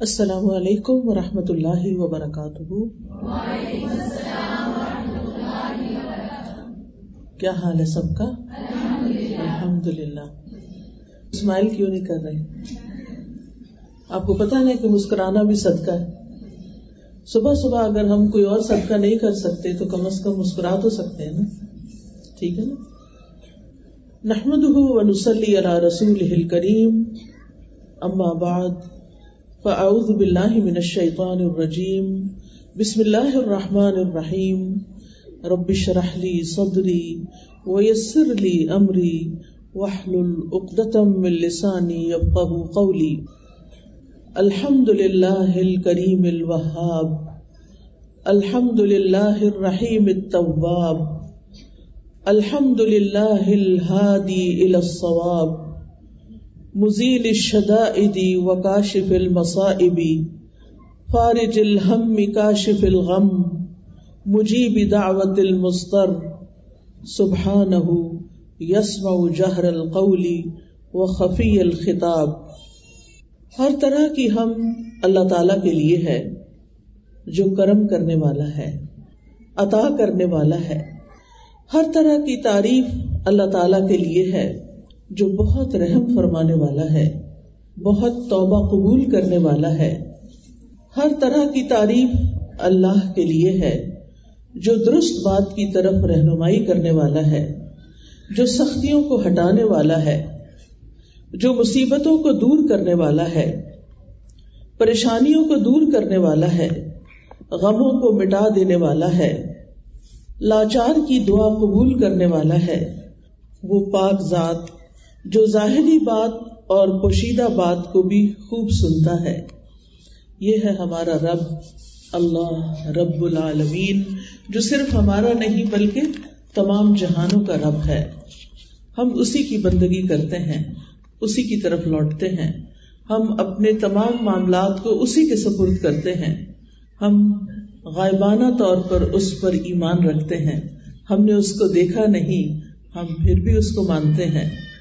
السلام علیکم ورحمۃ اللہ وبرکاتہ۔ کیا حال ہے سب کا؟ الحمد للہ اسمائل کیوں نہیں کر رہے؟ آپ کو پتا نہیں کہ مسکرانا بھی صدقہ ہے۔ صبح صبح اگر ہم کوئی اور صدقہ نہیں کر سکتے تو کم از کم مسکرا تو سکتے ہیں نا۔ ٹھیک ہے نا؟ نحمد ونسلی علی رسول کریم اما بعد۔ فاعوذ باللہ من الشیطان الرجیم، بسم اللہ الرحمن الرحیم، رب اشرح لي صدری ويسر لي امری، واحلل عقدة من لسانی يفقهوا قولی۔ الحمد للہ الکریم الوهاب الحمد للہ الرحیم التواب الحمد للہ الهادی الى الصواب۔ مزیل الشدائد وکاشف المصائب فارج الهم کاشف الغم، مجیب دعوت المستر سبحانه يسمع جهر القول وخفی الخطاب۔ ہر طرح کی ہم اللہ تعالی کے لیے ہے، جو کرم کرنے والا ہے، عطا کرنے والا ہے۔ ہر طرح کی تعریف اللہ تعالی کے لیے ہے۔ جو بہت رحم فرمانے والا ہے، بہت توبہ قبول کرنے والا ہے۔ ہر طرح کی تعریف اللہ کے لیے ہے، جو درست بات کی طرف رہنمائی کرنے والا ہے، جو سختیوں کو ہٹانے والا ہے، جو مصیبتوں کو دور کرنے والا ہے، پریشانیوں کو دور کرنے والا ہے، غموں کو مٹا دینے والا ہے، لاچار کی دعا قبول کرنے والا ہے۔ وہ پاک ذات جو ظاہری بات اور پوشیدہ بات کو بھی خوب سنتا ہے۔ یہ ہے ہمارا رب، اللہ رب العالمین، جو صرف ہمارا نہیں بلکہ تمام جہانوں کا رب ہے۔ ہم اسی کی بندگی کرتے ہیں، اسی کی طرف لوٹتے ہیں۔ ہم اپنے تمام معاملات کو اسی کے سپرد کرتے ہیں۔ ہم غائبانہ طور پر اس پر ایمان رکھتے ہیں۔ ہم نے اس کو دیکھا نہیں، ہم پھر بھی اس کو مانتے ہیں۔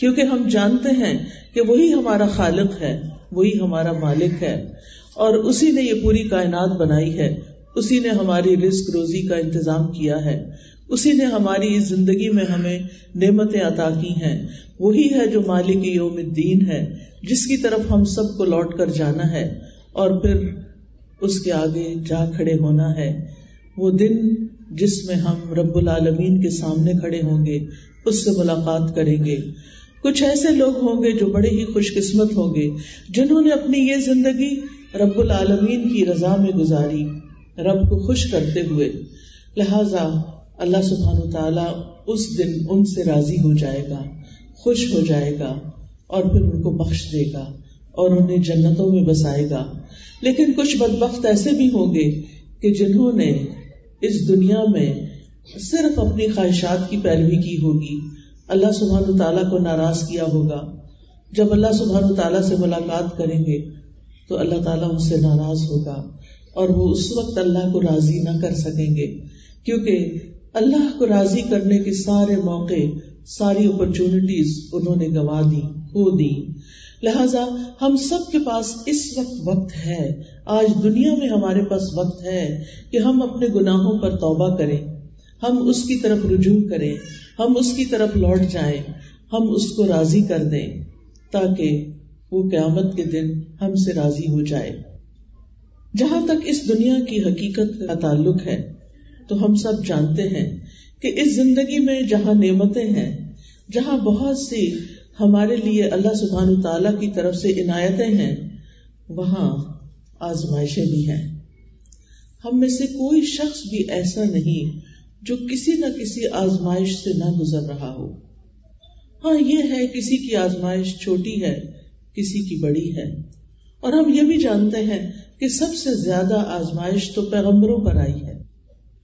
کیونکہ ہم جانتے ہیں کہ وہی ہمارا خالق ہے، وہی ہمارا مالک ہے، اور اسی نے یہ پوری کائنات بنائی ہے، اسی نے ہماری رزق روزی کا انتظام کیا ہے، اسی نے ہماری اس زندگی میں ہمیں نعمتیں عطا کی ہیں۔ وہی ہے جو مالک یوم الدین ہے، جس کی طرف ہم سب کو لوٹ کر جانا ہے، اور پھر اس کے آگے جا کھڑے ہونا ہے۔ وہ دن جس میں ہم رب العالمین کے سامنے کھڑے ہوں گے، اس سے ملاقات کریں گے۔ کچھ ایسے لوگ ہوں گے جو بڑے ہی خوش قسمت ہوں گے، جنہوں نے اپنی یہ زندگی رب العالمین کی رضا میں گزاری، رب کو خوش کرتے ہوئے۔ لہذا اللہ سبحان تعالیٰ اس دن ان سے راضی ہو جائے گا، خوش ہو جائے گا اور پھر ان کو بخش دے گا اور انہیں جنتوں میں بسائے گا۔ لیکن کچھ بدبخت ایسے بھی ہوں گے کہ جنہوں نے اس دنیا میں صرف اپنی خواہشات کی پیروی کی ہوگی۔ اللہ سبحان تعالیٰ کو ناراض کیا ہوگا۔ جب اللہ سبحان تعالیٰ سے ملاقات کریں گے، تو اللہ تعالیٰ ان سے ناراض ہوگا اور وہ اس وقت اللہ کو راضی نہ کر سکیں گے۔ کیونکہ اللہ کو راضی کرنے کے سارے موقع، ساری اپرچونٹیز انہوں نے گوا دی، کھو دی۔ لہذا ہم سب کے پاس اس وقت وقت ہے۔ آج دنیا میں ہمارے پاس وقت ہے کہ ہم اپنے گناہوں پر توبہ کریں۔ ہم اس کی طرف رجوع کریں۔ ہم اس کی طرف لوٹ جائیں، ہم اس کو راضی کر دیں، تاکہ وہ قیامت کے دن ہم سے راضی ہو جائے۔ جہاں تک اس دنیا کی حقیقت کا تعلق ہے، تو ہم سب جانتے ہیں کہ اس زندگی میں جہاں نعمتیں ہیں، جہاں بہت سی ہمارے لیے اللہ سبحان تعالی کی طرف سے عنایتیں ہیں، وہاں آزمائشیں بھی ہیں۔ ہم میں سے کوئی شخص بھی ایسا نہیں جو کسی نہ کسی آزمائش سے نہ گزر رہا ہو۔ ہاں یہ ہے کسی کی آزمائش چھوٹی ہے، کسی کی بڑی ہے۔ اور ہم یہ بھی جانتے ہیں کہ سب سے زیادہ آزمائش تو پیغمبروں پر آئی ہے۔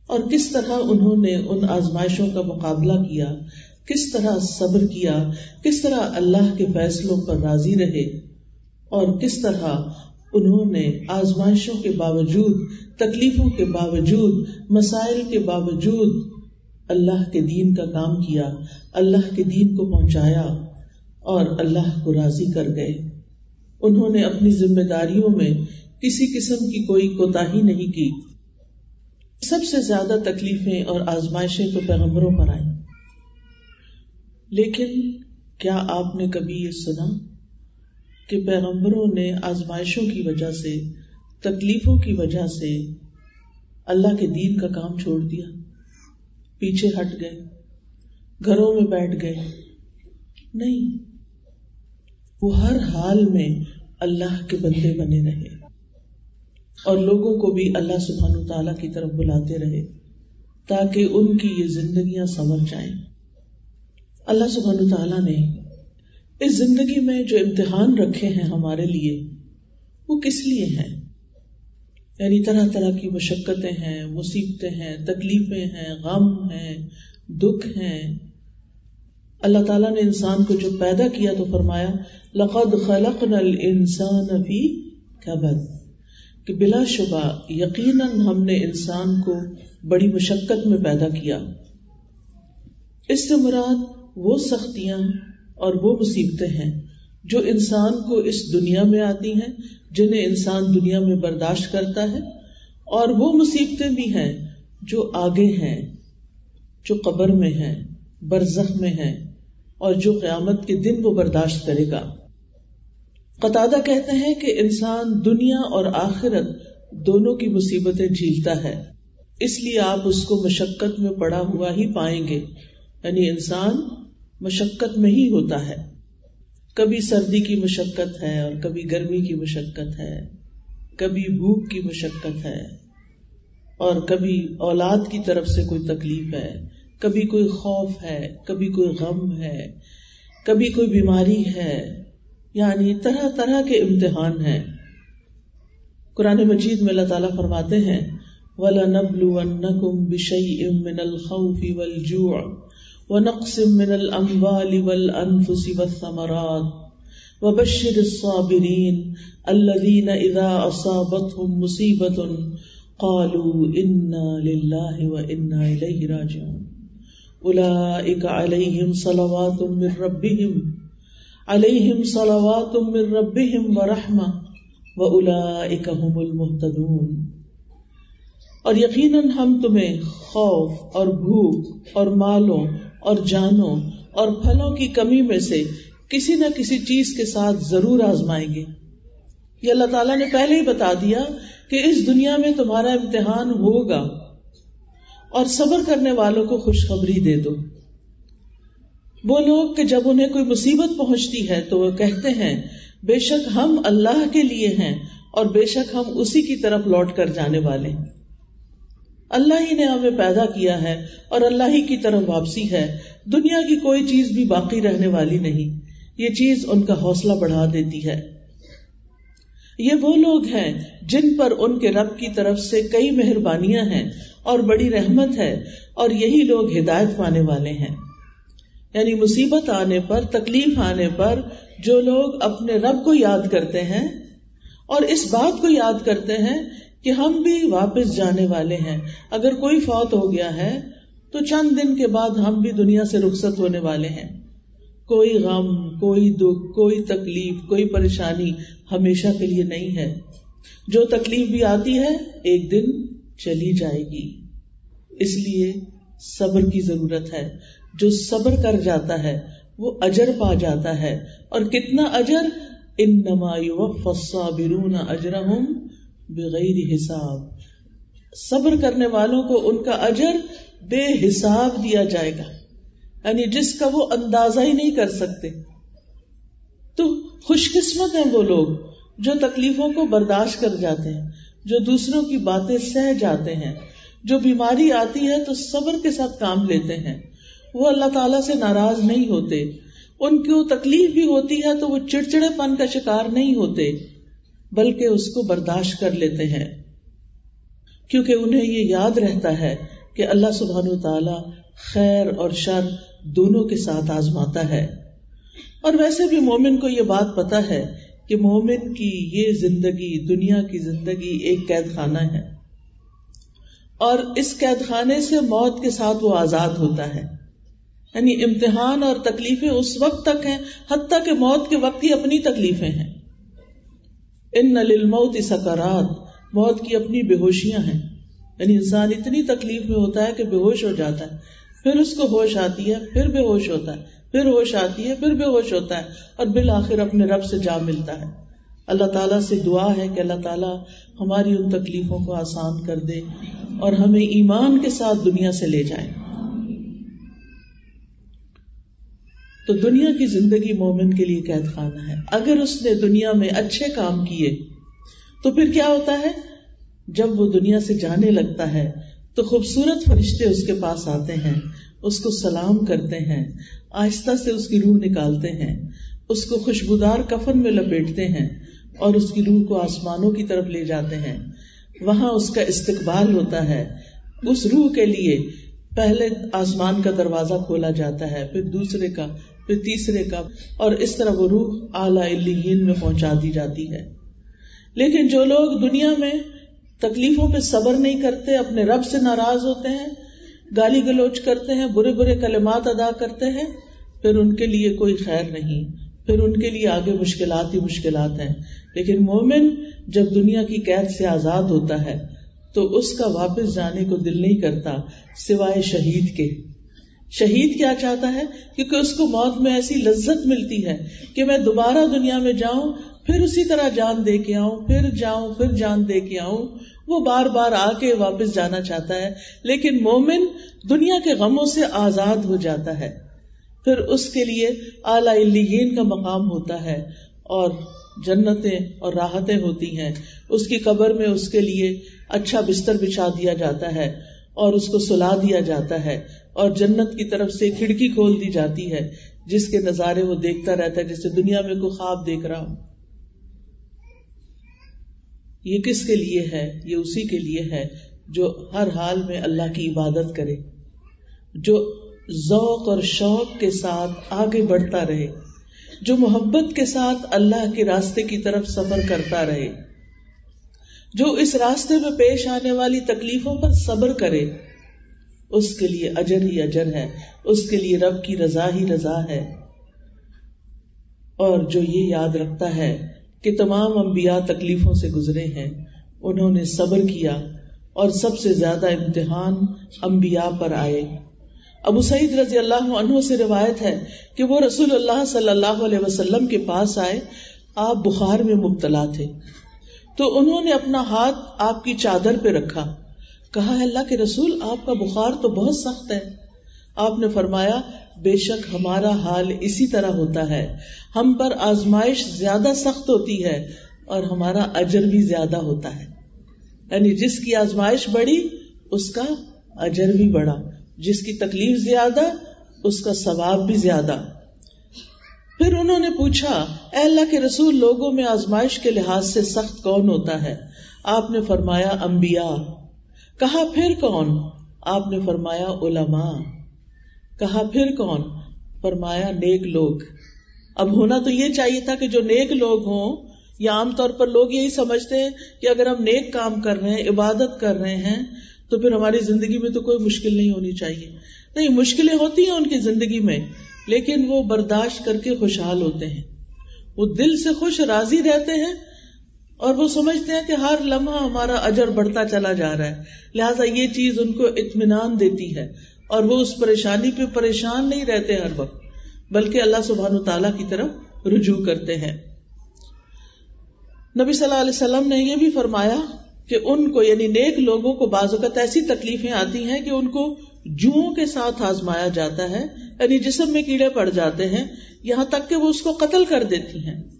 اور کس طرح انہوں نے ان آزمائشوں کا مقابلہ کیا، کس طرح صبر کیا، کس طرح اللہ کے فیصلوں پر راضی رہے، اور کس طرح انہوں نے آزمائشوں کے باوجود تکلیفوں کے باوجود، مسائل کے باوجود اللہ کے دین کا کام کیا، اللہ کے دین کو پہنچایا اور اللہ کو راضی کر گئے۔ انہوں نے اپنی ذمہ داریوں میں کسی قسم کی کوئی کوتا نہیں کی۔ سب سے زیادہ تکلیفیں اور آزمائشیں تو پیغمبروں پر آئیں۔ لیکن کیا آپ نے کبھی یہ سنا کہ پیغمبروں نے آزمائشوں کی وجہ سے تکلیفوں کی وجہ سے اللہ کے دین کا کام چھوڑ دیا۔ پیچھے ہٹ گئے، گھروں میں بیٹھ گئے۔ نہیں، وہ ہر حال میں اللہ کے بندے بنے رہے۔ اور لوگوں کو بھی اللہ سبحان تعالی کی طرف بلاتے رہے، تاکہ ان کی یہ زندگیاں سمجھ جائیں۔ اللہ سبحان تعالیٰ نے اس زندگی میں جو امتحان رکھے ہیں ہمارے لیے، وہ کس لیے ہیں؟ یعنی طرح طرح کی مشقتیں ہیں، مصیبتیں ہیں، تکلیفیں ہیں، غم ہیں، دکھ ہیں۔ اللہ تعالیٰ نے انسان کو جو پیدا کیا تو فرمایا، لقد خلقنا الانسان فی کبد۔ کہ بلا شبہ یقیناً ہم نے انسان کو بڑی مشقت میں پیدا کیا۔ اس سے مراد وہ سختیاں اور وہ مصیبتیں ہیں جو انسان کو اس دنیا میں آتی ہیں جنہیں انسان دنیا میں برداشت کرتا ہے، اور وہ مصیبتیں بھی ہیں جو آگے ہیں، جو قبر میں ہیں، برزخ میں ہیں، اور جو قیامت کے دن وہ برداشت کرے گا۔ قطع کہتے ہیں کہ انسان دنیا اور آخرت دونوں کی مصیبتیں جھیلتا ہے۔ اس لیے آپ اس کو مشقت میں پڑا ہوا ہی پائیں گے یعنی انسان مشقت میں ہی ہوتا ہے۔ کبھی سردی کی مشقت ہے اور کبھی گرمی کی مشقت ہے، کبھی بھوک کی مشقت ہے اور کبھی اولاد کی طرف سے کوئی تکلیف ہے، کبھی کوئی خوف ہے، کبھی کوئی غم ہے، کبھی کوئی بیماری ہے یعنی طرح طرح کے امتحان ہیں۔ قرآن مجید میں اللہ تعالیٰ فرماتے ہیں، وَلَنَبْلُوَنَّكُمْ بِشَيْءٍ مِّنَ الْخَوْفِ وَالْجُوعِ۔ وَنَقْصٍ مِّنَ الْأَمْوَالِ وَالْأَنفُسِ وَالثَّمَرَاتِ وَبَشِّرِ الصَّابِرِينَ الَّذِينَ إِذَا أَصَابَتْهُمْ مُصِيبَةٌ قَالُوا إِنَّا لِلَّهِ وَإِنَّا إِلَيْهِ رَاجِعُونَ أُولَئِكَ عَلَيْهِمْ صَلَوَاتٌ مِّن رَّبِّهِمْ علیہم صلوات من ربهم ورحمہ وأولئک هم المهتدون اور یقیناً ہم تمہیں خوف اور بھوک اور مالوں اور جانوں اور پھلوں کی کمی میں سے کسی نہ کسی چیز کے ساتھ ضرور آزمائیں گے۔ یہ اللہ تعالیٰ نے پہلے ہی بتا دیا کہ اس دنیا میں تمہارا امتحان ہوگا اور صبر کرنے والوں کو خوشخبری دے دو۔ وہ لوگ کہ جب انہیں کوئی مصیبت پہنچتی ہے تو وہ کہتے ہیں، بے شک ہم اللہ کے لیے ہیں اور بے شک ہم اسی کی طرف لوٹ کر جانے والے۔ ہیں اللہ ہی نے ہمیں پیدا کیا ہے اور اللہ ہی کی طرف واپسی ہے۔ دنیا کی کوئی چیز بھی باقی رہنے والی نہیں۔ یہ چیز ان کا حوصلہ بڑھا دیتی ہے۔ یہ وہ لوگ ہیں جن پر ان کے رب کی طرف سے کئی مہربانیاں ہیں اور بڑی رحمت ہے اور یہی لوگ ہدایت پانے والے ہیں۔ یعنی مصیبت آنے پر، تکلیف آنے پر جو لوگ اپنے رب کو یاد کرتے ہیں اور اس بات کو یاد کرتے ہیں کہ ہم بھی واپس جانے والے ہیں۔ اگر کوئی فوت ہو گیا ہے، تو چند دن کے بعد ہم بھی دنیا سے رخصت ہونے والے ہیں۔ کوئی غم، کوئی دکھ، کوئی تکلیف، کوئی پریشانی ہمیشہ کے لیے نہیں ہے۔ جو تکلیف بھی آتی ہے، ایک دن چلی جائے گی۔ اس لیے صبر کی ضرورت ہے۔ جو صبر کر جاتا ہے، وہ اجر پا جاتا ہے۔ اور کتنا اجر؟ ان نما اجر بغیر حساب۔ صبر کرنے والوں کو ان کا اجر بے حساب دیا جائے گا۔ یعنی جس کا وہ اندازہ ہی نہیں کر سکتے۔ تو خوش قسمت ہیں وہ لوگ جو تکلیفوں کو برداشت کر جاتے ہیں، جو دوسروں کی باتیں سہ جاتے ہیں۔ جو بیماری آتی ہے تو صبر کے ساتھ کام لیتے ہیں۔ وہ اللہ تعالیٰ سے ناراض نہیں ہوتے۔ ان کی تکلیف بھی ہوتی ہے تو وہ چڑچڑے پن کا شکار نہیں ہوتے۔ بلکہ اس کو برداشت کر لیتے ہیں۔ کیونکہ انہیں یہ یاد رہتا ہے کہ اللہ سبحان تعالی خیر اور شر دونوں کے ساتھ آزماتا ہے۔ اور ویسے بھی مومن کو یہ بات پتا ہے کہ مومن کی یہ زندگی، دنیا کی زندگی ایک قید خانہ ہے۔ اور اس قید خانے سے موت کے ساتھ وہ آزاد ہوتا ہے۔ یعنی امتحان اور تکلیفیں اس وقت تک ہیں، حتیٰ کہ موت کے وقت ہی اپنی تکلیفیں ہیں۔ ان للموت سکرات، موت کی اپنی بے ہوشیاں ہیں۔ یعنی انسان اتنی تکلیف میں ہوتا ہے کہ بے ہوش ہو جاتا ہے۔ پھر اس کو ہوش آتی ہے، پھر بے ہوش ہوتا ہے، پھر ہوش آتی ہے، پھر بے ہوش ہوتا ہے۔ اور بالآخر اپنے رب سے جا ملتا ہے۔ اللہ تعالیٰ سے دعا ہے کہ اللہ تعالیٰ ہماری ان تکلیفوں کو آسان کر دے اور ہمیں ایمان کے ساتھ دنیا سے لے جائے۔ تو دنیا کی زندگی مومن کے لیے قید خانہ ہے۔ اگر اس نے دنیا میں اچھے کام کیے، تو پھر کیا ہوتا ہے؟ جب وہ دنیا سے جانے لگتا ہے، تو خوبصورت فرشتے اس کے پاس آتے ہیں، اس کو سلام کرتے ہیں، آہستہ سے اس کی روح نکالتے ہیں، اس کو خوشبودار کفن میں لپیٹتے ہیں اور اس کی روح کو آسمانوں کی طرف لے جاتے ہیں۔ وہاں اس کا استقبال ہوتا ہے۔ اس روح کے لیے پہلے آسمان کا دروازہ کھولا جاتا ہے، پھر دوسرے کا پھر تیسرے کا اور اس طرح وہ روح اعلی میں پہنچا دی جاتی ہے۔ لیکن جو لوگ دنیا میں تکلیفوں پہ صبر نہیں کرتے، اپنے رب سے ناراض ہوتے ہیں، گالی گلوچ کرتے ہیں، برے برے کلمات ادا کرتے ہیں، پھر ان کے لیے کوئی خیر نہیں۔ پھر ان کے لیے آگے مشکلات ہی مشکلات ہیں۔ لیکن مومن جب دنیا کی قید سے آزاد ہوتا ہے، تو اس کا واپس جانے کو دل نہیں کرتا، سوائے شہید کے۔ شہید کیا چاہتا ہے؟ کیونکہ اس کو موت میں ایسی لذت ملتی ہے کہ میں دوبارہ دنیا میں جاؤں، پھر اسی طرح جان دے کے آؤں، پھر جاؤں، پھر جان دے کے آؤں۔ وہ بار بار آ کے واپس جانا چاہتا ہے، لیکن مومن دنیا کے غموں سے آزاد ہو جاتا ہے۔ پھر اس کے لیے اعلی کا مقام ہوتا ہے اور جنتیں اور راحتیں ہوتی ہیں۔ اس کی قبر میں اس کے لیے اچھا بستر بچھا دیا جاتا ہے اور اس کو سلا دیا جاتا ہے۔ اور جنت کی طرف سے کھڑکی کھول دی جاتی ہے، جس کے نظارے وہ دیکھتا رہتا ہے جیسے دنیا میں کوئی خواب دیکھ رہا ہوں یہ کس کے لیے ہے؟ یہ اسی کے لیے ہے جو ہر حال میں اللہ کی عبادت کرے، جو ذوق اور شوق کے ساتھ آگے بڑھتا رہے، جو محبت کے ساتھ اللہ کے راستے کی طرف سفر کرتا رہے، جو اس راستے میں پیش آنے والی تکلیفوں پر صبر کرے۔ اس کے لیے اجر ہی اجر ہے، اس کے لیے رب کی رضا ہی رضا ہے۔ اور جو یہ یاد رکھتا ہے کہ تمام انبیاء تکلیفوں سے گزرے ہیں، انہوں نے صبر کیا اور سب سے زیادہ امتحان انبیاء پر آئے۔ ابو سعید رضی اللہ عنہ سے روایت ہے کہ وہ رسول اللہ صلی اللہ علیہ وسلم کے پاس آئے، آپ بخار میں مبتلا تھے۔ تو انہوں نے اپنا ہاتھ آپ کی چادر پہ رکھا۔ کہا اللہ کے رسول، آپ کا بخار تو بہت سخت ہے۔ آپ نے فرمایا، بے شک ہمارا حال اسی طرح ہوتا ہے۔ ہم پر آزمائش زیادہ سخت ہوتی ہے اور ہمارا اجر بھی زیادہ ہوتا ہے۔ یعنی جس کی آزمائش بڑی، اس کا اجر بھی بڑا۔ جس کی تکلیف زیادہ، اس کا ثواب بھی زیادہ۔ پھر انہوں نے پوچھا، اے اللہ کے رسول، لوگوں میں آزمائش کے لحاظ سے سخت کون ہوتا ہے؟ آپ نے فرمایا، انبیاء۔ کہا پھر کون؟ آپ نے فرمایا علماء۔ کہا پھر کون؟ فرمایا نیک لوگ۔ اب ہونا تو یہ چاہیے تھا کہ جو نیک لوگ ہوں یا عام طور پر لوگ یہی سمجھتے ہیں کہ اگر ہم نیک کام کر رہے ہیں، عبادت کر رہے ہیں، تو پھر ہماری زندگی میں تو کوئی مشکل نہیں ہونی چاہیے۔ نہیں، مشکلیں ہوتی ہیں ان کی زندگی میں، لیکن وہ برداشت کر کے خوشحال ہوتے ہیں۔ وہ دل سے خوش، راضی رہتے ہیں اور وہ سمجھتے ہیں کہ ہر لمحہ ہمارا اجر بڑھتا چلا جا رہا ہے۔ لہٰذا یہ چیز ان کو اطمینان دیتی ہے اور وہ اس پریشانی پہ پریشان نہیں رہتے ہر وقت، بلکہ اللہ سبحان تعالیٰ کی طرف رجوع کرتے ہیں۔ نبی صلی اللہ علیہ وسلم نے یہ بھی فرمایا کہ ان کو یعنی نیک لوگوں کو بعض اوقات ایسی تکلیفیں آتی ہیں کہ ان کو جو کے ساتھ آزمایا جاتا ہے یعنی جسم میں کیڑے پڑ جاتے ہیں، یہاں تک کہ وہ اس کو قتل کر دیتی ہیں۔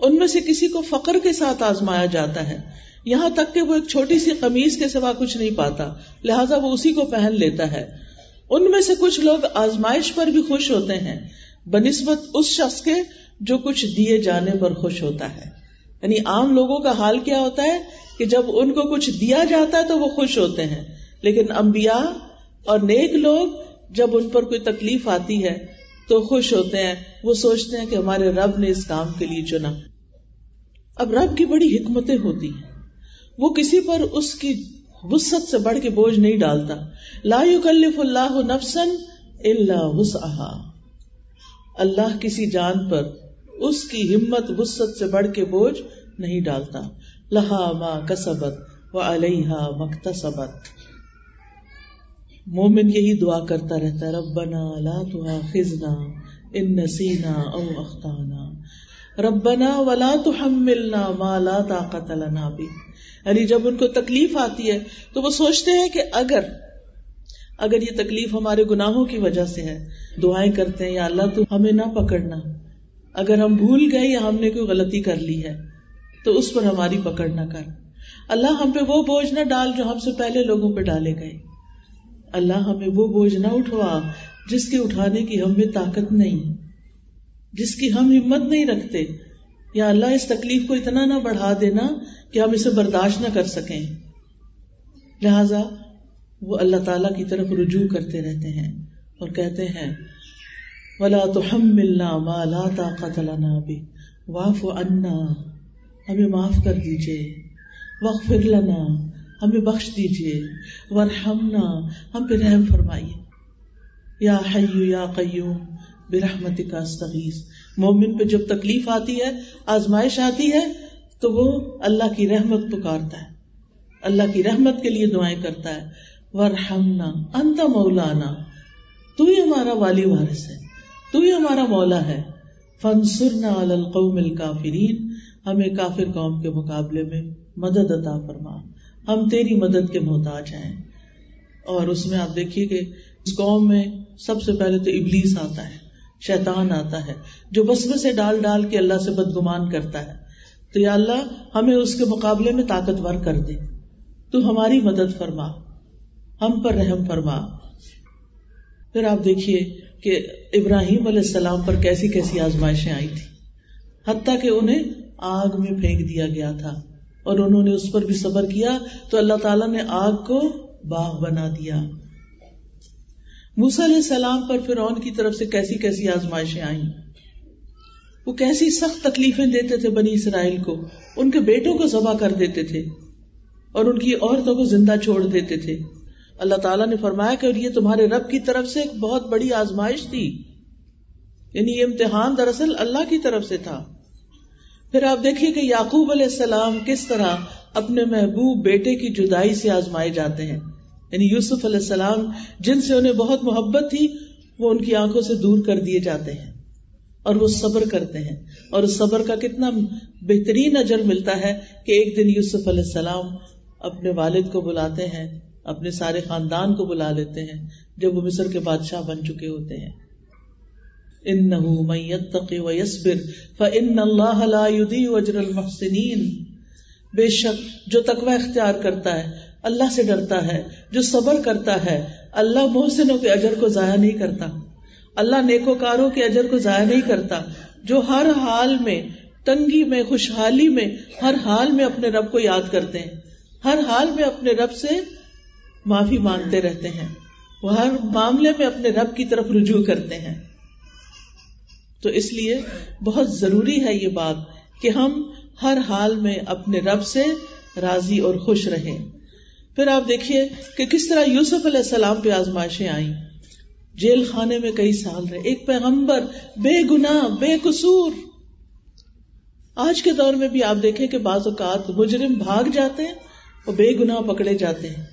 ان میں سے کسی کو فقر کے ساتھ آزمایا جاتا ہے۔ یہاں تک کہ وہ ایک چھوٹی سی قمیض کے سوا کچھ نہیں پاتا، لہٰذا وہ اسی کو پہن لیتا ہے۔ ان میں سے کچھ لوگ آزمائش پر بھی خوش ہوتے ہیں، بنسبت اس شخص کے جو کچھ دیے جانے پر خوش ہوتا ہے۔ یعنی عام لوگوں کا حال کیا ہوتا ہے کہ جب ان کو کچھ دیا جاتا ہے تو وہ خوش ہوتے ہیں۔ لیکن انبیاء اور نیک لوگ جب ان پر کوئی تکلیف آتی ہے تو خوش ہوتے ہیں۔ وہ سوچتے ہیں کہ ہمارے رب نے اس کام کے لیے چنا۔ اب رب کی بڑی حکمتیں ہوتی ہیں۔ وہ کسی پر اس کی وسط سے بڑھ کے بوجھ نہیں ڈالتا۔ لا يكلف اللہ نفسن اللہ اللہ کسی جان پر اس کی ہمت وسط سے بڑھ کے بوجھ نہیں ڈالتا۔ لہا ما کسبت و علیہ مکتسبت مومن یہی دعا کرتا رہتا ہے، ربنا لا تؤاخذنا ان نسینا او اخطانا ربنا ولا تحملنا ما لا طاقت لنا بھی یعنی جب ان کو تکلیف آتی ہے، تو وہ سوچتے ہیں کہ اگر اگر یہ تکلیف ہمارے گناہوں کی وجہ سے ہے، دعائیں کرتے ہیں، یا اللہ، تو ہمیں نہ پکڑنا۔ اگر ہم بھول گئے یا ہم نے کوئی غلطی کر لی ہے، تو اس پر ہماری پکڑ نہ کر۔ اللہ ہم پہ وہ بوجھ نہ ڈال جو ہم سے پہلے لوگوں پہ ڈالے گئے۔ اللہ ہمیں وہ بوجھ نہ اٹھوا جس کے اٹھانے کی ہمیں طاقت نہیں، جس کی ہم ہمت نہیں رکھتے۔ یا اللہ، اس تکلیف کو اتنا نہ بڑھا دینا کہ ہم اسے برداشت نہ کر سکیں۔ لہذا وہ اللہ تعالی کی طرف رجوع کرتے رہتے ہیں اور کہتے ہیں، ولا تو ہم ملنا مالا طاقت لنا بھی واف انا ہمیں معاف کر دیجیے وقف لنا۔ ہمیں بخش دیجیے ورحمنا ہم پہ رحم فرمائیے۔ یا حیو یا قیوم برحمت کا استغیث۔ مومن پہ جب تکلیف آتی ہے، آزمائش آتی ہے، تو وہ اللہ کی رحمت پکارتا ہے۔ اللہ کی رحمت کے لیے دعائیں کرتا ہے۔ ورحمنا انت مولانا۔ تو ہی ہمارا والی وارث ہے۔ تو ہی ہمارا مولا ہے۔ فنسرنا علی القوم الکافرین۔ ہمیں کافر قوم کے مقابلے میں مدد عطا فرما۔ ہم تیری مدد کے محتاج ہیں۔ اور اس میں آپ دیکھیے کہ اس قوم میں سب سے پہلے تو ابلیس آتا ہے، شیطان آتا ہے، جو بسمے سے ڈال ڈال کے اللہ سے بدگمان کرتا ہے۔ تو یا اللہ، ہمیں اس کے مقابلے میں طاقتور کر دے۔ تو ہماری مدد فرما، ہم پر رحم فرما۔ پھر آپ دیکھیے کہ ابراہیم علیہ السلام پر کیسی کیسی آزمائشیں آئی تھی حتیٰ کہ انہیں آگ میں پھینک دیا گیا تھا۔ اور انہوں نے اس پر بھی صبر کیا تو اللہ تعالیٰ نے آگ کو باغ بنا دیا۔ موسا علیہ السلام پر فرعون کی طرف سے کیسی کیسی آزمائشیں آئیں؟ وہ کیسی سخت تکلیفیں دیتے تھے بنی اسرائیل کو۔ ان کے بیٹوں کو ذبح کر دیتے تھے اور ان کی عورتوں کو زندہ چھوڑ دیتے تھے۔ اللہ تعالیٰ نے فرمایا کہ اور یہ تمہارے رب کی طرف سے ایک بہت بڑی آزمائش تھی۔ یعنی یہ امتحان دراصل اللہ کی طرف سے تھا۔ پھر آپ دیکھیے کہ یعقوب علیہ السلام کس طرح اپنے محبوب بیٹے کی جدائی سے آزمائے جاتے ہیں۔ یعنی یوسف علیہ السلام جن سے انہیں بہت محبت تھی، وہ ان کی آنکھوں سے دور کر دیے جاتے ہیں اور وہ صبر کرتے ہیں۔ اور اس صبر کا کتنا بہترین اجر ملتا ہے کہ ایک دن یوسف علیہ السلام اپنے والد کو بلاتے ہیں، اپنے سارے خاندان کو بلا لیتے ہیں، جب وہ مصر کے بادشاہ بن چکے ہوتے ہیں۔ بے شک جو تقوی اختیار کرتا ہے، اللہ سے ڈرتا ہے، جو صبر کرتا ہے، اللہ محسنوں کے اجر کو ضائع نہیں کرتا۔ اللہ نیکوکاروں کے اجر کو ضائع نہیں کرتا۔ جو ہر حال میں تنگی میں، خوشحالی میں، ہر حال میں اپنے رب کو یاد کرتے ہیں۔ ہر حال میں اپنے رب سے معافی مانگتے رہتے ہیں۔ وہ ہر معاملے میں اپنے رب کی طرف رجوع کرتے ہیں۔ تو اس لیے بہت ضروری ہے یہ بات کہ ہم ہر حال میں اپنے رب سے راضی اور خوش رہیں۔ پھر آپ دیکھیے کہ کس طرح یوسف علیہ السلام پہ آزمائشیں آئیں۔ جیل خانے میں کئی سال رہے۔ ایک پیغمبر بے گنا بے قصور۔ آج کے دور میں بھی آپ دیکھیں کہ بعض اوقات مجرم بھاگ جاتے ہیں اور بے گنا پکڑے جاتے ہیں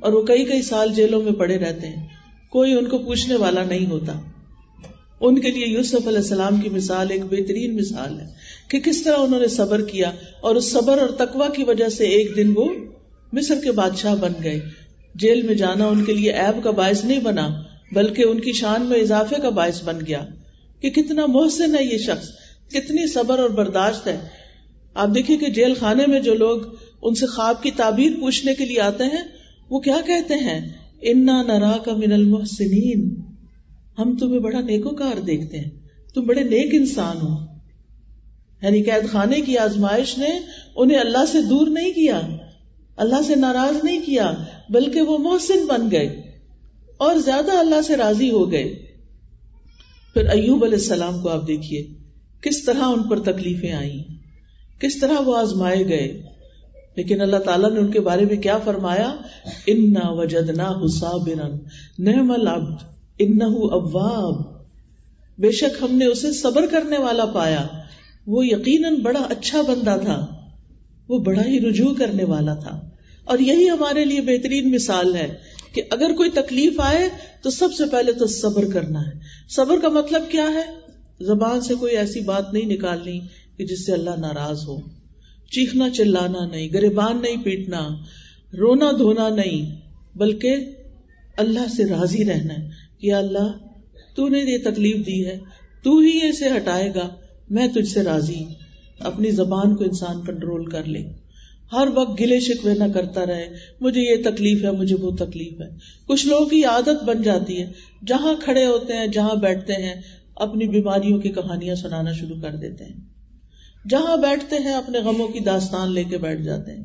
اور وہ کئی کئی سال جیلوں میں پڑے رہتے ہیں۔ کوئی ان کو پوچھنے والا نہیں ہوتا۔ ان کے لیے یوسف علیہ السلام کی مثال ایک بہترین مثال ہے کہ کس طرح انہوں نے صبر کیا اور اس صبر اور تقوا کی وجہ سے ایک دن وہ مصر کے بادشاہ بن گئے۔ جیل میں جانا ان کے لیے ایب کا باعث نہیں بنا، بلکہ ان کی شان میں اضافے کا باعث بن گیا۔ کہ کتنا محسن ہے یہ شخص، کتنی صبر اور برداشت ہے۔ آپ دیکھیے کہ جیل خانے میں جو لوگ ان سے خواب کی تعبیر پوچھنے کے لیے آتے ہیں، وہ کیا کہتے ہیں؟ انا نرا کا من المحسنین ہم تمہیں بڑا نیکو کار دیکھتے ہیں، تم بڑے نیک انسان ہو۔ یعنی قید خانے کی آزمائش نے انہیں اللہ سے دور نہیں کیا، اللہ سے ناراض نہیں کیا، بلکہ وہ محسن بن گئے اور زیادہ اللہ سے راضی ہو گئے۔ پھر ایوب علیہ السلام کو آپ دیکھیے، کس طرح ان پر تکلیفیں آئی کس طرح وہ آزمائے گئے۔ لیکن اللہ تعالیٰ نے ان کے بارے میں کیا فرمایا؟ انا وجد نہ حسابرن نعم العبد۔ ان اواب۔ بے شک ہم نے اسے صبر کرنے والا پایا۔ وہ یقیناً بڑا اچھا بندہ تھا۔ وہ بڑا ہی رجوع کرنے والا تھا۔ اور یہی ہمارے لیے بہترین مثال ہے کہ اگر کوئی تکلیف آئے تو سب سے پہلے تو صبر کرنا ہے۔ صبر کا مطلب کیا ہے؟ زبان سے کوئی ایسی بات نہیں نکالنی کہ جس سے اللہ ناراض ہو۔ چیخنا چلانا نہیں، گریبان نہیں پیٹنا، رونا دھونا نہیں، بلکہ اللہ سے راضی رہنا ہے۔ کہ اللہ، تو نے یہ تکلیف دی ہے، تو ہی اسے ہٹائے گا، میں تجھ سے راضی اپنی زبان کو انسان کنٹرول کر لے۔ ہر وقت گلے شکوے نہ کرتا رہے، مجھے یہ تکلیف ہے، مجھے وہ تکلیف ہے۔ کچھ لوگوں کی عادت بن جاتی ہے، جہاں کھڑے ہوتے ہیں، جہاں بیٹھتے ہیں، اپنی بیماریوں کی کہانیاں سنانا شروع کر دیتے ہیں۔ جہاں بیٹھتے ہیں، اپنے غموں کی داستان لے کے بیٹھ جاتے ہیں۔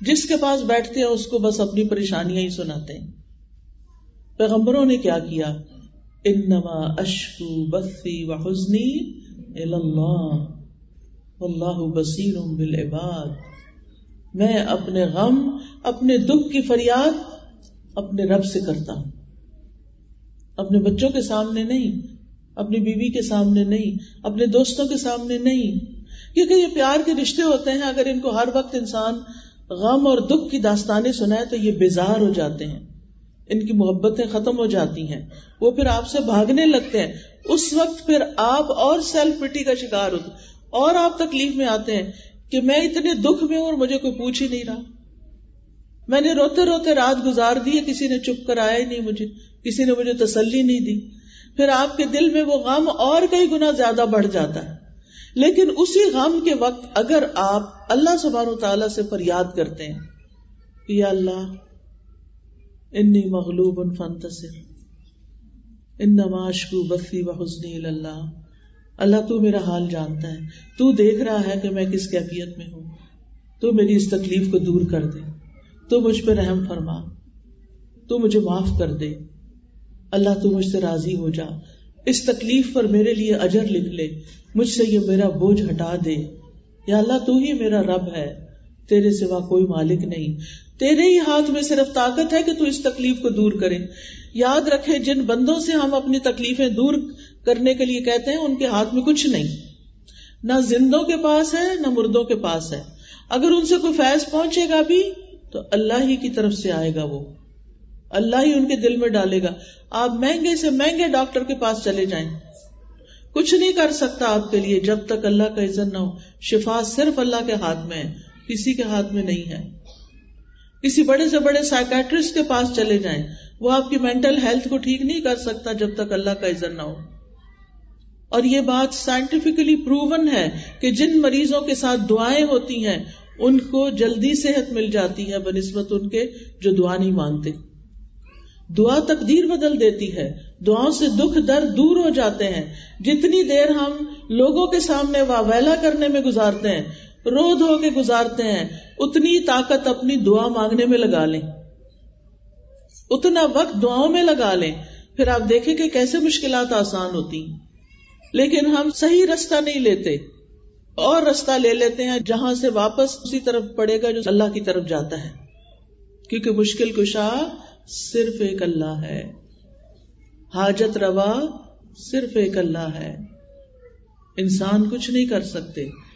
جس کے پاس بیٹھتے ہیں، اس کو بس اپنی پریشانیاں ہی سناتے ہیں۔ پیغمبروں نے کیا کیا؟ انما اشکو بسی و حسنی اللہ بصیر بالعباد۔ میں اپنے غم، اپنے دکھ کی فریاد اپنے رب سے کرتا ہوں۔ اپنے بچوں کے سامنے نہیں، اپنی بیوی کے سامنے نہیں، اپنے دوستوں کے سامنے نہیں۔ کیونکہ یہ پیار کے رشتے ہوتے ہیں، اگر ان کو ہر وقت انسان غم اور دکھ کی داستانیں سنائے تو یہ بیزار ہو جاتے ہیں۔ ان کی محبتیں ختم ہو جاتی ہیں۔ وہ پھر آپ سے بھاگنے لگتے ہیں۔ اس وقت پھر آپ اور سیلف پٹی کا شکار ہوتے اور آپ تکلیف میں آتے ہیں کہ میں اتنے دکھ میں ہوں اور مجھے کوئی پوچھ ہی نہیں رہا۔ میں نے روتے روتے رات گزار دی کسی نے چپ کر آیا ہی نہیں مجھے، کسی نے مجھے تسلی نہیں دی۔ پھر آپ کے دل میں وہ غم اور کئی گنا زیادہ بڑھ جاتا ہے۔ لیکن اسی غم کے وقت اگر آپ اللہ سبحانہ تعالی سے فریاد کرتے ہیں، یا اللہ انی مغلوب فنتصر ان نماشکو بفی و حسنی اللہ اللہ تو میرا حال جانتا ہے. تو دیکھ رہا ہے کہ میں کس کیفیت میں ہوں. تو میری اس تکلیف کو دور کر دے. تو مجھ پہ رحم فرما. تو مجھے معاف کر دے. اللہ تو مجھ سے راضی ہو جا. اس تکلیف پر میرے لیے اجر لکھ لے. مجھ سے یہ میرا بوجھ ہٹا دے. یا اللہ تو ہی میرا رب ہے. تیرے سوا کوئی مالک نہیں. تیرے ہی ہاتھ میں صرف طاقت ہے کہ تو اس تکلیف کو دور کرے۔ یاد رکھے، جن بندوں سے ہم اپنی تکلیفیں دور کرنے کے لیے کہتے ہیں، ان کے ہاتھ میں کچھ نہیں۔ نہ زندوں کے پاس ہے، نہ مردوں کے پاس ہے۔ اگر ان سے کوئی فیض پہنچے گا بھی، تو اللہ ہی کی طرف سے آئے گا وہ۔ اللہ ہی ان کے دل میں ڈالے گا۔ آپ مہنگے سے مہنگے ڈاکٹر کے پاس چلے جائیں۔ کچھ نہیں کر سکتا آپ کے لیے جب تک اللہ کا عزت نہ ہو۔ شفا صرف اللہ کے ہاتھ میں ہے، کسی کے ہاتھ میں نہیں ہے۔ کسی بڑے سے بڑے سائکٹرسٹ کے پاس چلے جائیں، وہ آپ کی مینٹل ہیلتھ کو ٹھیک نہیں کر سکتا جب تک اللہ کا عزت نہ ہو۔ اور یہ بات سائنٹیفکلی پروون ہے کہ جن مریضوں کے ساتھ دعائیں ہوتی ہیں، ان کو جلدی صحت مل جاتی ہے، بنسبت ان کے جو دعا نہیں مانگتے دعا تقدیر بدل دیتی ہے، دعاؤں سے دکھ، درد دور ہو جاتے ہیں۔ جتنی دیر ہم لوگوں کے سامنے واویلا کرنے میں گزارتے ہیں رو دھو کے گزارتے ہیں۔ اتنی طاقت اپنی دعا مانگنے میں لگا لیں۔ اتنا وقت دعاؤں میں لگا لیں۔ پھر آپ دیکھیں کہ کیسے مشکلات آسان ہوتی ہیں۔ لیکن ہم صحیح رستہ نہیں لیتے۔ اور رستہ لے لیتے ہیں جہاں سے واپس اسی طرف پڑے گا جو اللہ کی طرف جاتا ہے۔ کیونکہ مشکل کشا صرف ایک اللہ ہے۔ حاجت روا صرف ایک اللہ ہے۔ انسان کچھ نہیں کر سکتے۔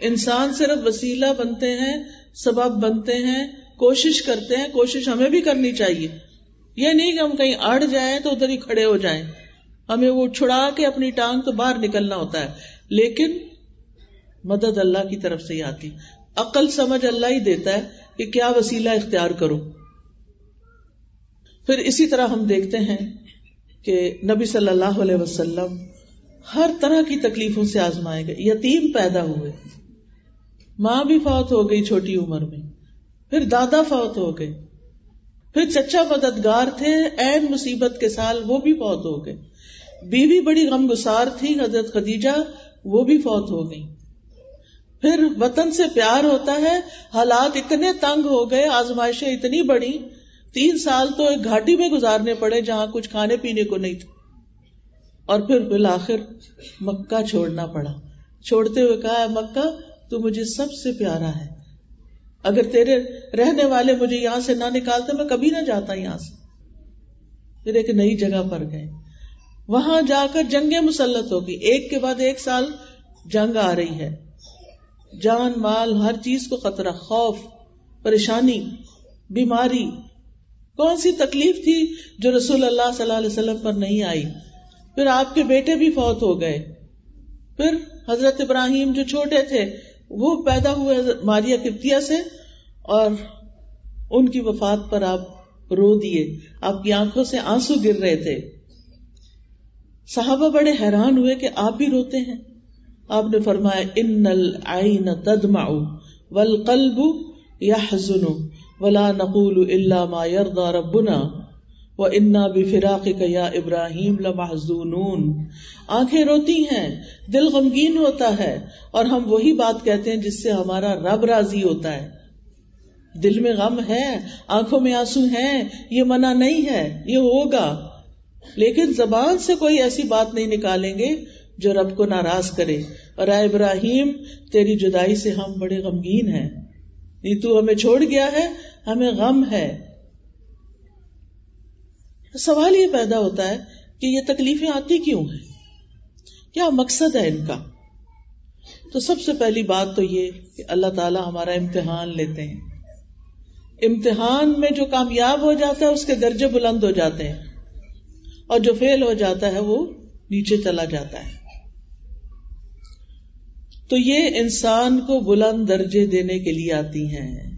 انسان صرف وسیلہ بنتے ہیں، سبب بنتے ہیں، کوشش کرتے ہیں، کوشش ہمیں بھی کرنی چاہیے۔ یہ نہیں کہ ہم کہیں اڑ جائیں تو ادھر ہی کھڑے ہو جائیں۔ ہمیں وہ چھڑا کے اپنی ٹانگ تو باہر نکلنا ہوتا ہے۔ لیکن مدد اللہ کی طرف سے ہی آتی۔ عقل سمجھ اللہ ہی دیتا ہے کہ کیا وسیلہ اختیار کرو پھر اسی طرح ہم دیکھتے ہیں کہ نبی صلی اللہ علیہ وسلم ہر طرح کی تکلیفوں سے آزمائے گئے، یتیم پیدا ہوئے۔ ماں بھی فوت ہو گئی چھوٹی عمر میں، پھر دادا فوت ہو گئے، پھر چچا مددگار تھے این مصیبت کے سال وہ بھی فوت ہو گئے۔ بیوی بڑی غم گسار تھی، حضرت خدیجہ وہ بھی فوت ہو گئی پھر وطن سے پیار ہوتا ہے، حالات اتنے تنگ ہو گئے، آزمائشیں اتنی بڑی تین سال تو ایک گھاٹی میں گزارنے پڑے جہاں کچھ کھانے پینے کو نہیں تھا۔ اور پھر بالآخر مکہ چھوڑنا پڑا۔ چھوڑتے ہوئے کہا مکہ تو مجھے سب سے پیارا ہے۔ اگر تیرے رہنے والے مجھے یہاں سے نہ نکالتے، میں کبھی نہ جاتا یہاں سے۔ پھر ایک نئی جگہ پر گئے۔ وہاں جا کر جنگیں مسلط ہوگی۔ ایک کے بعد ایک سال جنگ آ رہی ہے۔ جان، مال، ہر چیز کو خطرہ، خوف، پریشانی، بیماری۔ کون سی تکلیف تھی جو رسول اللہ صلی اللہ علیہ وسلم پر نہیں آئی؟ پھر آپ کے بیٹے بھی فوت ہو گئے۔ پھر حضرت ابراہیم جو چھوٹے تھے وہ پیدا ہوئے ماریا کپتیا سے اور ان کی وفات پر آپ رو دیے۔ آپ کی آنکھوں سے آنسو گر رہے تھے۔ صحابہ بڑے حیران ہوئے کہ آپ بھی روتے ہیں۔ آپ نے فرمایا، ان العین تدمع والقلب يحزن ولا نقول الا ما يرضى ربنا وانا بفراقك يا ابراہیم لمحزونون۔ آنکھیں روتی ہیں، دل غمگین ہوتا ہے، اور ہم وہی بات کہتے ہیں جس سے ہمارا رب راضی ہوتا ہے۔ دل میں غم ہے، آنکھوں میں آنسو ہے یہ منع نہیں ہے، یہ ہوگا۔ لیکن زبان سے کوئی ایسی بات نہیں نکالیں گے جو رب کو ناراض کرے۔ اور اے ابراہیم، تیری جدائی سے ہم بڑے غمگین ہیں۔ نہیں تو ہمیں چھوڑ گیا ہے، ہمیں غم ہے۔ سوال یہ پیدا ہوتا ہے کہ یہ تکلیفیں آتی کیوں ہیں؟ کیا مقصد ہے ان کا؟ تو سب سے پہلی بات تو یہ کہ اللہ تعالیٰ ہمارا امتحان لیتے ہیں۔ امتحان میں جو کامیاب ہو جاتا ہے، اس کے درجے بلند ہو جاتے ہیں۔ اور جو فیل ہو جاتا ہے، وہ نیچے چلا جاتا ہے۔ تو یہ انسان کو بلند درجے دینے کے لیے آتی ہیں۔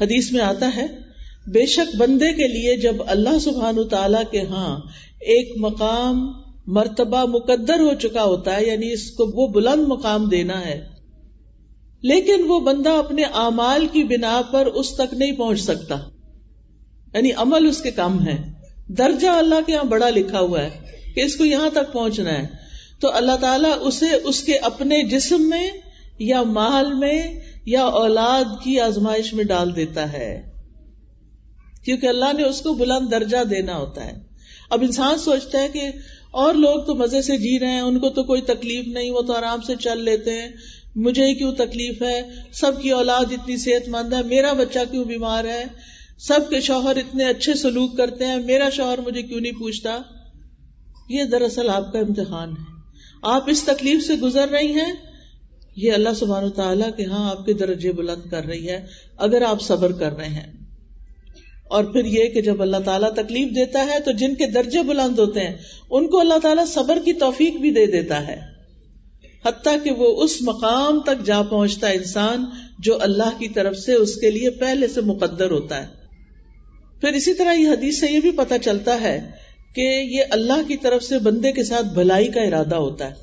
حدیث میں آتا ہے بے شک بندے کے لیے جب اللہ سبحان تعالی کے ہاں ایک مقام مرتبہ مقدر ہو چکا ہوتا ہے یعنی اس کو وہ بلند مقام دینا ہے، لیکن وہ بندہ اپنے اعمال کی بنا پر اس تک نہیں پہنچ سکتا۔ یعنی عمل اس کے کم ہے۔ درجہ اللہ کے یہاں بڑا لکھا ہوا ہے کہ اس کو یہاں تک پہنچنا ہے۔ تو اللہ تعالیٰ اسے اس کے اپنے جسم میں یا مال میں یا اولاد کی آزمائش میں ڈال دیتا ہے۔ کیونکہ اللہ نے اس کو بلند درجہ دینا ہوتا ہے۔ اب انسان سوچتا ہے کہ اور لوگ تو مزے سے جی رہے ہیں، ان کو تو کوئی تکلیف نہیں، وہ تو آرام سے چل لیتے ہیں۔ مجھے کیوں تکلیف ہے؟ سب کی اولاد اتنی صحت مند ہے، میرا بچہ کیوں بیمار ہے؟ سب کے شوہر اتنے اچھے سلوک کرتے ہیں، میرا شوہر مجھے کیوں نہیں پوچھتا؟ یہ دراصل آپ کا امتحان ہے۔ آپ اس تکلیف سے گزر رہی ہیں؟ یہ اللہ سبحانہ تعالیٰ کے ہاں آپ کے درجے بلند کر رہی ہے۔ اگر آپ صبر کر رہے ہیں۔ اور پھر یہ کہ جب اللہ تعالیٰ تکلیف دیتا ہے تو جن کے درجے بلند ہوتے ہیں، ان کو اللہ تعالیٰ صبر کی توفیق بھی دے دیتا ہے۔ حتیٰ کہ وہ اس مقام تک جا پہنچتا ہے انسان جو اللہ کی طرف سے اس کے لیے پہلے سے مقدر ہوتا ہے۔ پھر اسی طرح یہ حدیث سے یہ بھی پتا چلتا ہے کہ یہ اللہ کی طرف سے بندے کے ساتھ بھلائی کا ارادہ ہوتا ہے۔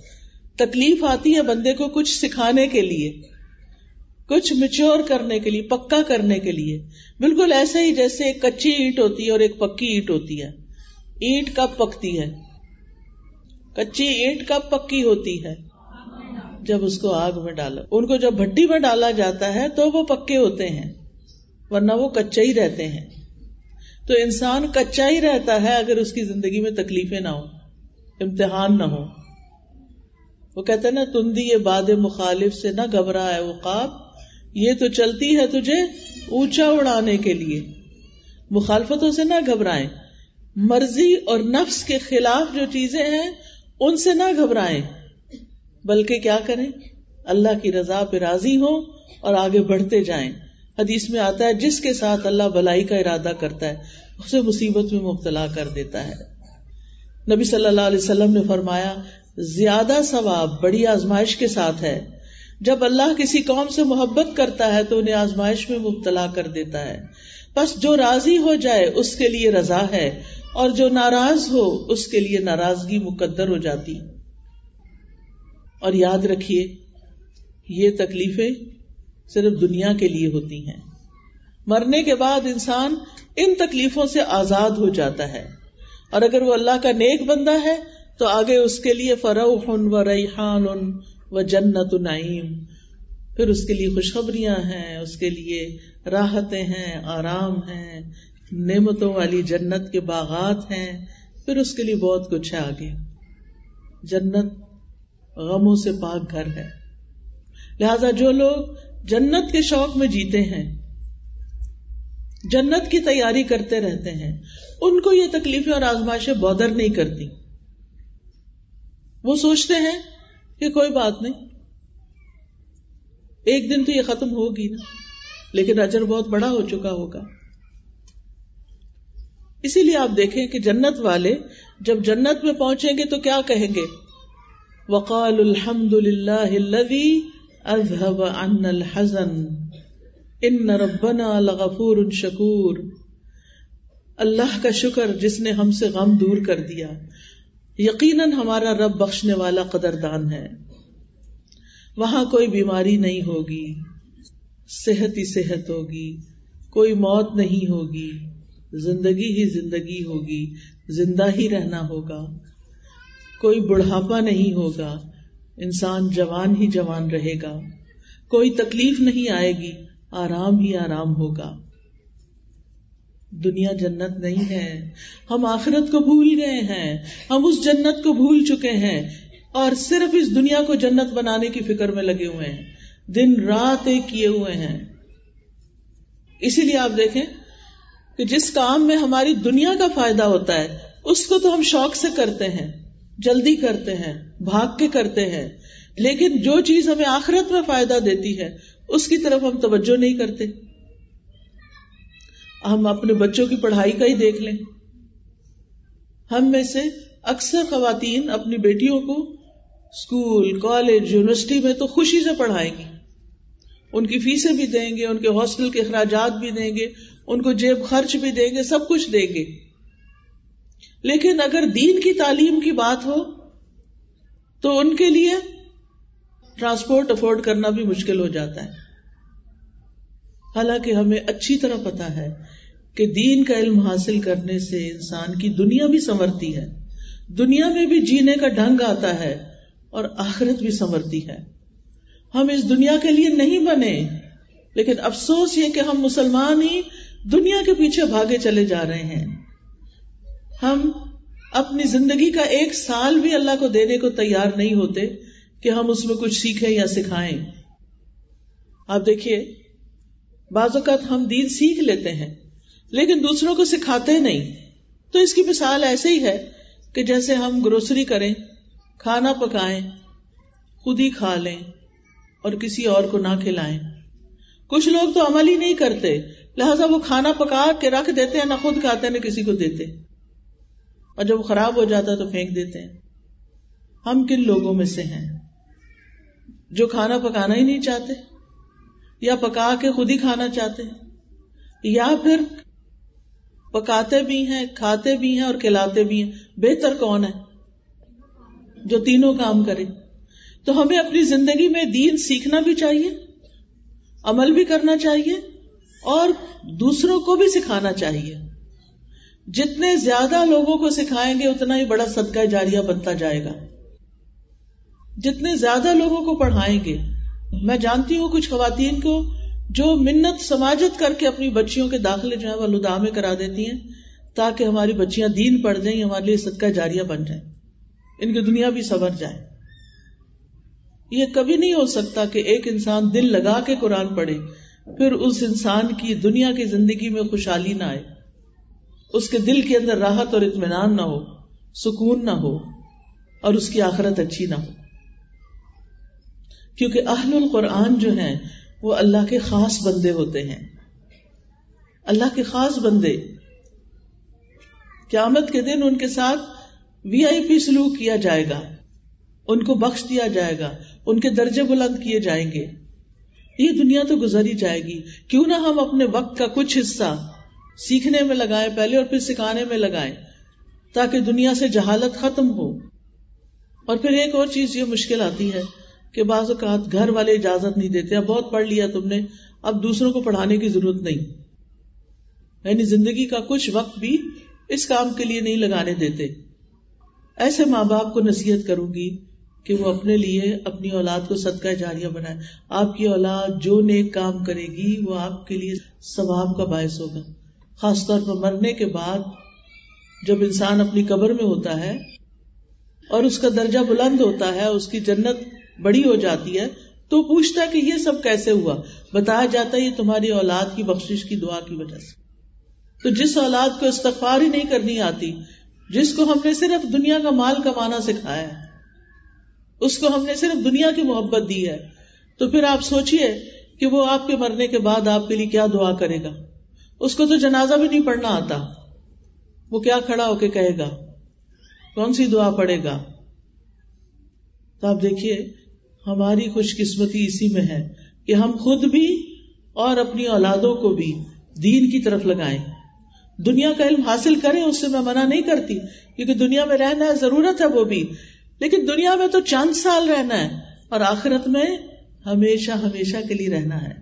تکلیف آتی ہے بندے کو کچھ سکھانے کے لیے۔ کچھ میچور کرنے کے لیے، پکا کرنے کے لیے۔ بالکل ایسے ہی جیسے ایک کچی اینٹ ہوتی ہے اور ایک پکی اینٹ ہوتی ہے۔ اینٹ کب پکتی ہے؟ کچی اینٹ کب پکی ہوتی ہے؟ جب اس کو آگ میں ڈالا۔ ان کو جب بھٹی میں ڈالا جاتا ہے تو وہ پکے ہوتے ہیں، ورنہ وہ کچے ہی رہتے ہیں۔ تو انسان کچا ہی رہتا ہے اگر اس کی زندگی میں تکلیفیں نہ ہو امتحان نہ ہو وہ کہتے نا، تندی یہ باد مخالف سے نہ گھبرا ہے وہ خواب۔ یہ تو چلتی ہے تجھے اونچا اڑانے کے لیے۔ مخالفتوں سے نہ گھبرائیں۔ مرضی اور نفس کے خلاف جو چیزیں ہیں، ان سے نہ گھبرائیں۔ بلکہ کیا کریں؟ اللہ کی رضا پہ راضی ہو اور آگے بڑھتے جائیں۔ حدیث میں آتا ہے، جس کے ساتھ اللہ بلائی کا ارادہ کرتا ہے، اسے مصیبت میں مبتلا کر دیتا ہے۔ نبی صلی اللہ علیہ وسلم نے فرمایا، زیادہ ثواب بڑی آزمائش کے ساتھ ہے۔ جب اللہ کسی قوم سے محبت کرتا ہے تو انہیں آزمائش میں مبتلا کر دیتا ہے۔ بس جو راضی ہو جائے، اس کے لیے رضا ہے، اور جو ناراض ہو، اس کے لیے ناراضگی مقدر ہو جاتی۔ اور یاد رکھیے، یہ تکلیفیں صرف دنیا کے لیے ہوتی ہیں۔ مرنے کے بعد انسان ان تکلیفوں سے آزاد ہو جاتا ہے۔ اور اگر وہ اللہ کا نیک بندہ ہے، تو آگے اس کے لیے فروح و ریحان۔ و جنت نعیم۔ پھر اس کے لیے خوشخبریاں ہیں، اس کے لیے راحتیں ہیں، آرام ہیں، نعمتوں والی جنت کے باغات ہیں۔ پھر اس کے لیے بہت کچھ ہے آگے۔ جنت غموں سے پاک گھر ہے۔ لہذا جو لوگ جنت کے شوق میں جیتے ہیں، جنت کی تیاری کرتے رہتے ہیں، ان کو یہ تکلیفیں اور آزمائشیں بودر نہیں کرتی۔ وہ سوچتے ہیں کہ کوئی بات نہیں۔ ایک دن تو یہ ختم ہوگی نا، لیکن اجر بہت بڑا ہو چکا ہوگا۔ اسی لیے آپ دیکھیں کہ جنت والے جب جنت میں پہنچیں گے تو کیا کہیں گے؟ وقال الحمد للہ اذهب عنا الحزن۔ ان ربنا لغفور شکور۔ اللہ کا شکر جس نے ہم سے غم دور کر دیا۔ یقیناً ہمارا رب بخشنے والا قدردان ہے۔ وہاں کوئی بیماری نہیں ہوگی، صحت ہی صحت ہوگی، کوئی موت نہیں ہوگی، زندگی ہی زندگی ہوگی، زندہ ہی رہنا ہوگا۔ کوئی بڑھاپا نہیں ہوگا، انسان جوان ہی جوان رہے گا۔ کوئی تکلیف نہیں آئے گی، آرام ہی آرام ہوگا۔ دنیا جنت نہیں ہے۔ ہم آخرت کو بھول گئے ہیں۔ ہم اس جنت کو بھول چکے ہیں۔ اور صرف اس دنیا کو جنت بنانے کی فکر میں لگے ہوئے ہیں۔ دن رات ایک کیے ہوئے ہیں۔ اسی لیے آپ دیکھیں کہ جس کام میں ہماری دنیا کا فائدہ ہوتا ہے، اس کو تو ہم شوق سے کرتے ہیں، جلدی کرتے ہیں، بھاگ کے کرتے ہیں۔ لیکن جو چیز ہمیں آخرت میں فائدہ دیتی ہے، اس کی طرف ہم توجہ نہیں کرتے۔ ہم اپنے بچوں کی پڑھائی کا ہی دیکھ لیں۔ ہم میں سے اکثر خواتین اپنی بیٹیوں کو اسکول، کالج، یونیورسٹی میں تو خوشی سے پڑھائیں گی۔ ان کی فیسیں بھی دیں گے، ان کے ہاسٹل کے اخراجات بھی دیں گے، ان کو جیب خرچ بھی دیں گے، سب کچھ دیں گے۔ لیکن اگر دین کی تعلیم کی بات ہو، تو ان کے لیے ٹرانسپورٹ افورڈ کرنا بھی مشکل ہو جاتا ہے۔ حالانکہ ہمیں اچھی طرح پتا ہے کہ دین کا علم حاصل کرنے سے انسان کی دنیا بھی سنورتی ہے۔ دنیا میں بھی جینے کا ڈھنگ آتا ہے اور آخرت بھی سنورتی ہے۔ ہم اس دنیا کے لیے نہیں بنے، لیکن افسوس یہ کہ ہم مسلمان ہی دنیا کے پیچھے بھاگے چلے جا رہے ہیں۔ ہم اپنی زندگی کا ایک سال بھی اللہ کو دینے کو تیار نہیں ہوتے کہ ہم اس میں کچھ سیکھیں یا سکھائیں۔ آپ دیکھیے بعض اوقات ہم دین سیکھ لیتے ہیں، لیکن دوسروں کو سکھاتے نہیں۔ تو اس کی مثال ایسے ہی ہے کہ جیسے ہم گروسری کریں، کھانا پکائیں، خود ہی کھا لیں اور کسی اور کو نہ کھلائیں۔ کچھ لوگ تو عمل ہی نہیں کرتے، لہذا وہ کھانا پکا کے رکھ دیتے ہیں، نہ خود کھاتے ہیں، نہ کسی کو دیتے۔ اور جب وہ خراب ہو جاتا ہے تو پھینک دیتے ہیں۔ ہم کن لوگوں میں سے ہیں جو کھانا پکانا ہی نہیں چاہتے؟ یا پکا کے خود ہی کھانا چاہتے ہیں، یا پھر پکاتے بھی ہیں، کھاتے بھی ہیں اور کھلاتے بھی ہیں۔ بہتر کون ہے جو تینوں کام کرے؟ تو ہمیں اپنی زندگی میں دین سیکھنا بھی چاہیے، عمل بھی کرنا چاہیے اور دوسروں کو بھی سکھانا چاہیے۔ جتنے زیادہ لوگوں کو سکھائیں گے، اتنا ہی بڑا صدقہ جاریہ بنتا جائے گا۔ جتنے زیادہ لوگوں کو پڑھائیں گے میں جانتی ہوں کچھ خواتین کو جو منت سماجت کر کے اپنی بچیوں کے داخلے جو ہے وہ لدا میں کرا دیتی ہیں تاکہ ہماری بچیاں دین پڑھ جائیں ہمارے لیے صدقہ جاریہ بن جائیں ان کی دنیا بھی سبر جائے۔ یہ کبھی نہیں ہو سکتا کہ ایک انسان دل لگا کے قرآن پڑھے، پھر اس انسان کی دنیا کی زندگی میں خوشحالی نہ آئے۔ اس کے دل کے اندر راحت اور اطمینان نہ ہو، سکون نہ ہو، اور اس کی آخرت اچھی نہ ہو۔ کیونکہ اہل القرآن جو ہیں وہ اللہ کے خاص بندے ہوتے ہیں۔ اللہ کے خاص بندے۔ قیامت کے دن ان کے ساتھ وی آئی پی سلوک کیا جائے گا۔ ان کو بخش دیا جائے گا۔ ان کے درجے بلند کیے جائیں گے۔ یہ دنیا تو گزر ہی جائے گی۔ کیوں نہ ہم اپنے وقت کا کچھ حصہ سیکھنے میں لگائیں، پہلے اور پھر سکھانے میں لگائیں، تاکہ دنیا سے جہالت ختم ہو۔ اور پھر ایک اور چیز یہ مشکل آتی ہے کہ بعض اوقات گھر والے اجازت نہیں دیتے، اب بہت پڑھ لیا تم نے، اب دوسروں کو پڑھانے کی ضرورت نہیں۔ یعنی زندگی کا کچھ وقت بھی اس کام کے لیے نہیں لگانے دیتے۔ ایسے ماں باپ کو نصیحت کروں گی کہ وہ اپنے لیے اپنی اولاد کو صدقہ جاریہ بنائے۔ آپ کی اولاد جو نیک کام کرے گی، وہ آپ کے لیے ثواب کا باعث ہوگا۔ خاص طور پر مرنے کے بعد جب انسان اپنی قبر میں ہوتا ہے اور اس کا درجہ بلند ہوتا ہے، اس کی جنت بڑی ہو جاتی ہے، تو پوچھتا ہے کہ یہ سب کیسے ہوا؟ بتایا جاتا ہے یہ تمہاری اولاد کی بخش کی دعا کی وجہ سے۔ تو جس اولاد کو استغفار ہی نہیں کرنی آتی، جس کو ہم نے صرف دنیا کا مال کمانا سکھایا ہے، اس کو ہم نے صرف دنیا کی محبت دی ہے، تو پھر آپ سوچئے کہ وہ آپ کے مرنے کے بعد آپ کے لیے کیا دعا کرے گا۔ اس کو تو جنازہ بھی نہیں پڑھنا آتا۔ وہ کیا کھڑا ہو کے کہے گا؟ کون سی دعا پڑے گا؟ تو آپ دیکھیے ہماری خوش قسمتی اسی میں ہے کہ ہم خود بھی اور اپنی اولادوں کو بھی دین کی طرف لگائیں۔ دنیا کا علم حاصل کریں، اس سے میں منع نہیں کرتی، کیونکہ دنیا میں رہنا ہے ضرورت ہے وہ بھی۔ لیکن دنیا میں تو چند سال رہنا ہے اور آخرت میں ہمیشہ ہمیشہ کے لیے رہنا ہے۔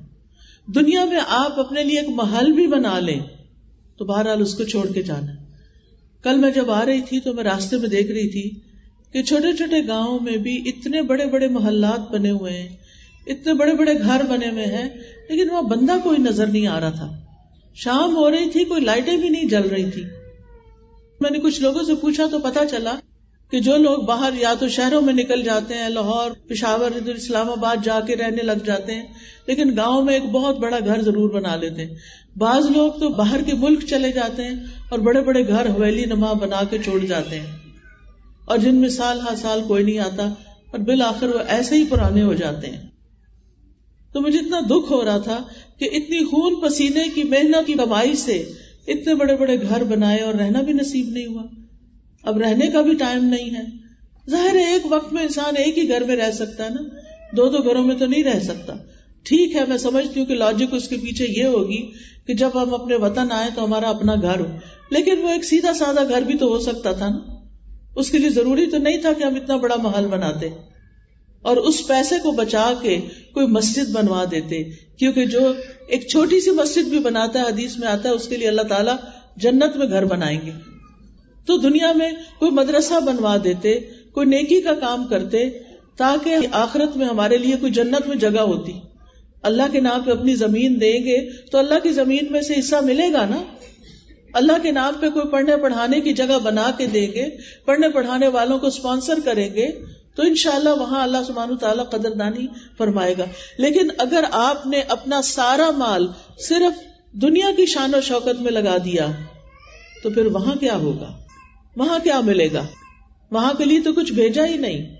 دنیا میں آپ اپنے لیے ایک محل بھی بنا لیں تو بہرحال اس کو چھوڑ کے جانا۔ کل میں جب آ رہی تھی تو میں راستے میں دیکھ رہی تھی کہ چھوٹے چھوٹے گاؤں میں بھی اتنے بڑے بڑے محلات بنے ہوئے ہیں، اتنے بڑے بڑے گھر بنے ہوئے ہیں، لیکن وہاں بندہ کوئی نظر نہیں آ رہا تھا۔ شام ہو رہی تھی، کوئی لائٹیں بھی نہیں جل رہی تھی۔ میں نے کچھ لوگوں سے پوچھا تو پتا چلا کہ جو لوگ باہر یا تو شہروں میں نکل جاتے ہیں، لاہور، پشاور، ادھر اسلام آباد جا کے رہنے لگ جاتے ہیں، لیکن گاؤں میں ایک بہت بڑا گھر ضرور بنا لیتے ہیں۔ بعض لوگ تو باہر کے ملک چلے جاتے ہیں اور بڑے بڑے گھر حویلی نما بنا کے چھوڑ جاتے ہیں۔ اور جن میں سال ہر سال کوئی نہیں آتا اور بالآخر وہ ایسے ہی پرانے ہو جاتے ہیں۔ تو مجھے اتنا دکھ ہو رہا تھا کہ اتنی خون پسینے کی محنت کی کمائی سے اتنے بڑے بڑے گھر بنائے اور رہنا بھی نصیب نہیں ہوا۔ اب رہنے کا بھی ٹائم نہیں ہے۔ ظاہر ہے ایک وقت میں انسان ایک ہی گھر میں رہ سکتا ہے نا۔ دو دو گھروں میں تو نہیں رہ سکتا۔ ٹھیک ہے، میں سمجھتی ہوں کہ لاجک اس کے پیچھے یہ ہوگی کہ جب ہم اپنے وطن آئے تو ہمارا اپنا گھر ہو۔ لیکن وہ ایک سیدھا سادہ گھر بھی تو ہو سکتا تھا نا۔ اس کے لیے ضروری تو نہیں تھا کہ ہم اتنا بڑا محل بناتے اور اس پیسے کو بچا کے کوئی مسجد بنوا دیتے، کیونکہ جو ایک چھوٹی سی مسجد بھی بناتا ہے، حدیث میں آتا ہے، اس کے لیے اللہ تعالیٰ جنت میں گھر بنائیں گے۔ تو دنیا میں کوئی مدرسہ بنوا دیتے، کوئی نیکی کا کام کرتے، تاکہ آخرت میں ہمارے لیے کوئی جنت میں جگہ ہوتی۔ اللہ کے نام پہ اپنی زمین دیں گے، تو اللہ کی زمین میں سے حصہ ملے گا نا؟ اللہ کے نام پہ کوئی پڑھنے پڑھانے کی جگہ بنا کے دیں گے، پڑھنے پڑھانے والوں کو اسپانسر کریں گے، تو ان شاء اللہ وہاں اللہ سبحانہ تعالیٰ قدر دانی فرمائے گا۔ لیکن اگر آپ نے اپنا سارا مال صرف دنیا کی شان و شوکت میں لگا دیا، تو پھر وہاں کیا ہوگا؟ وہاں کیا ملے گا؟ وہاں کے لیے تو کچھ بھیجا ہی نہیں۔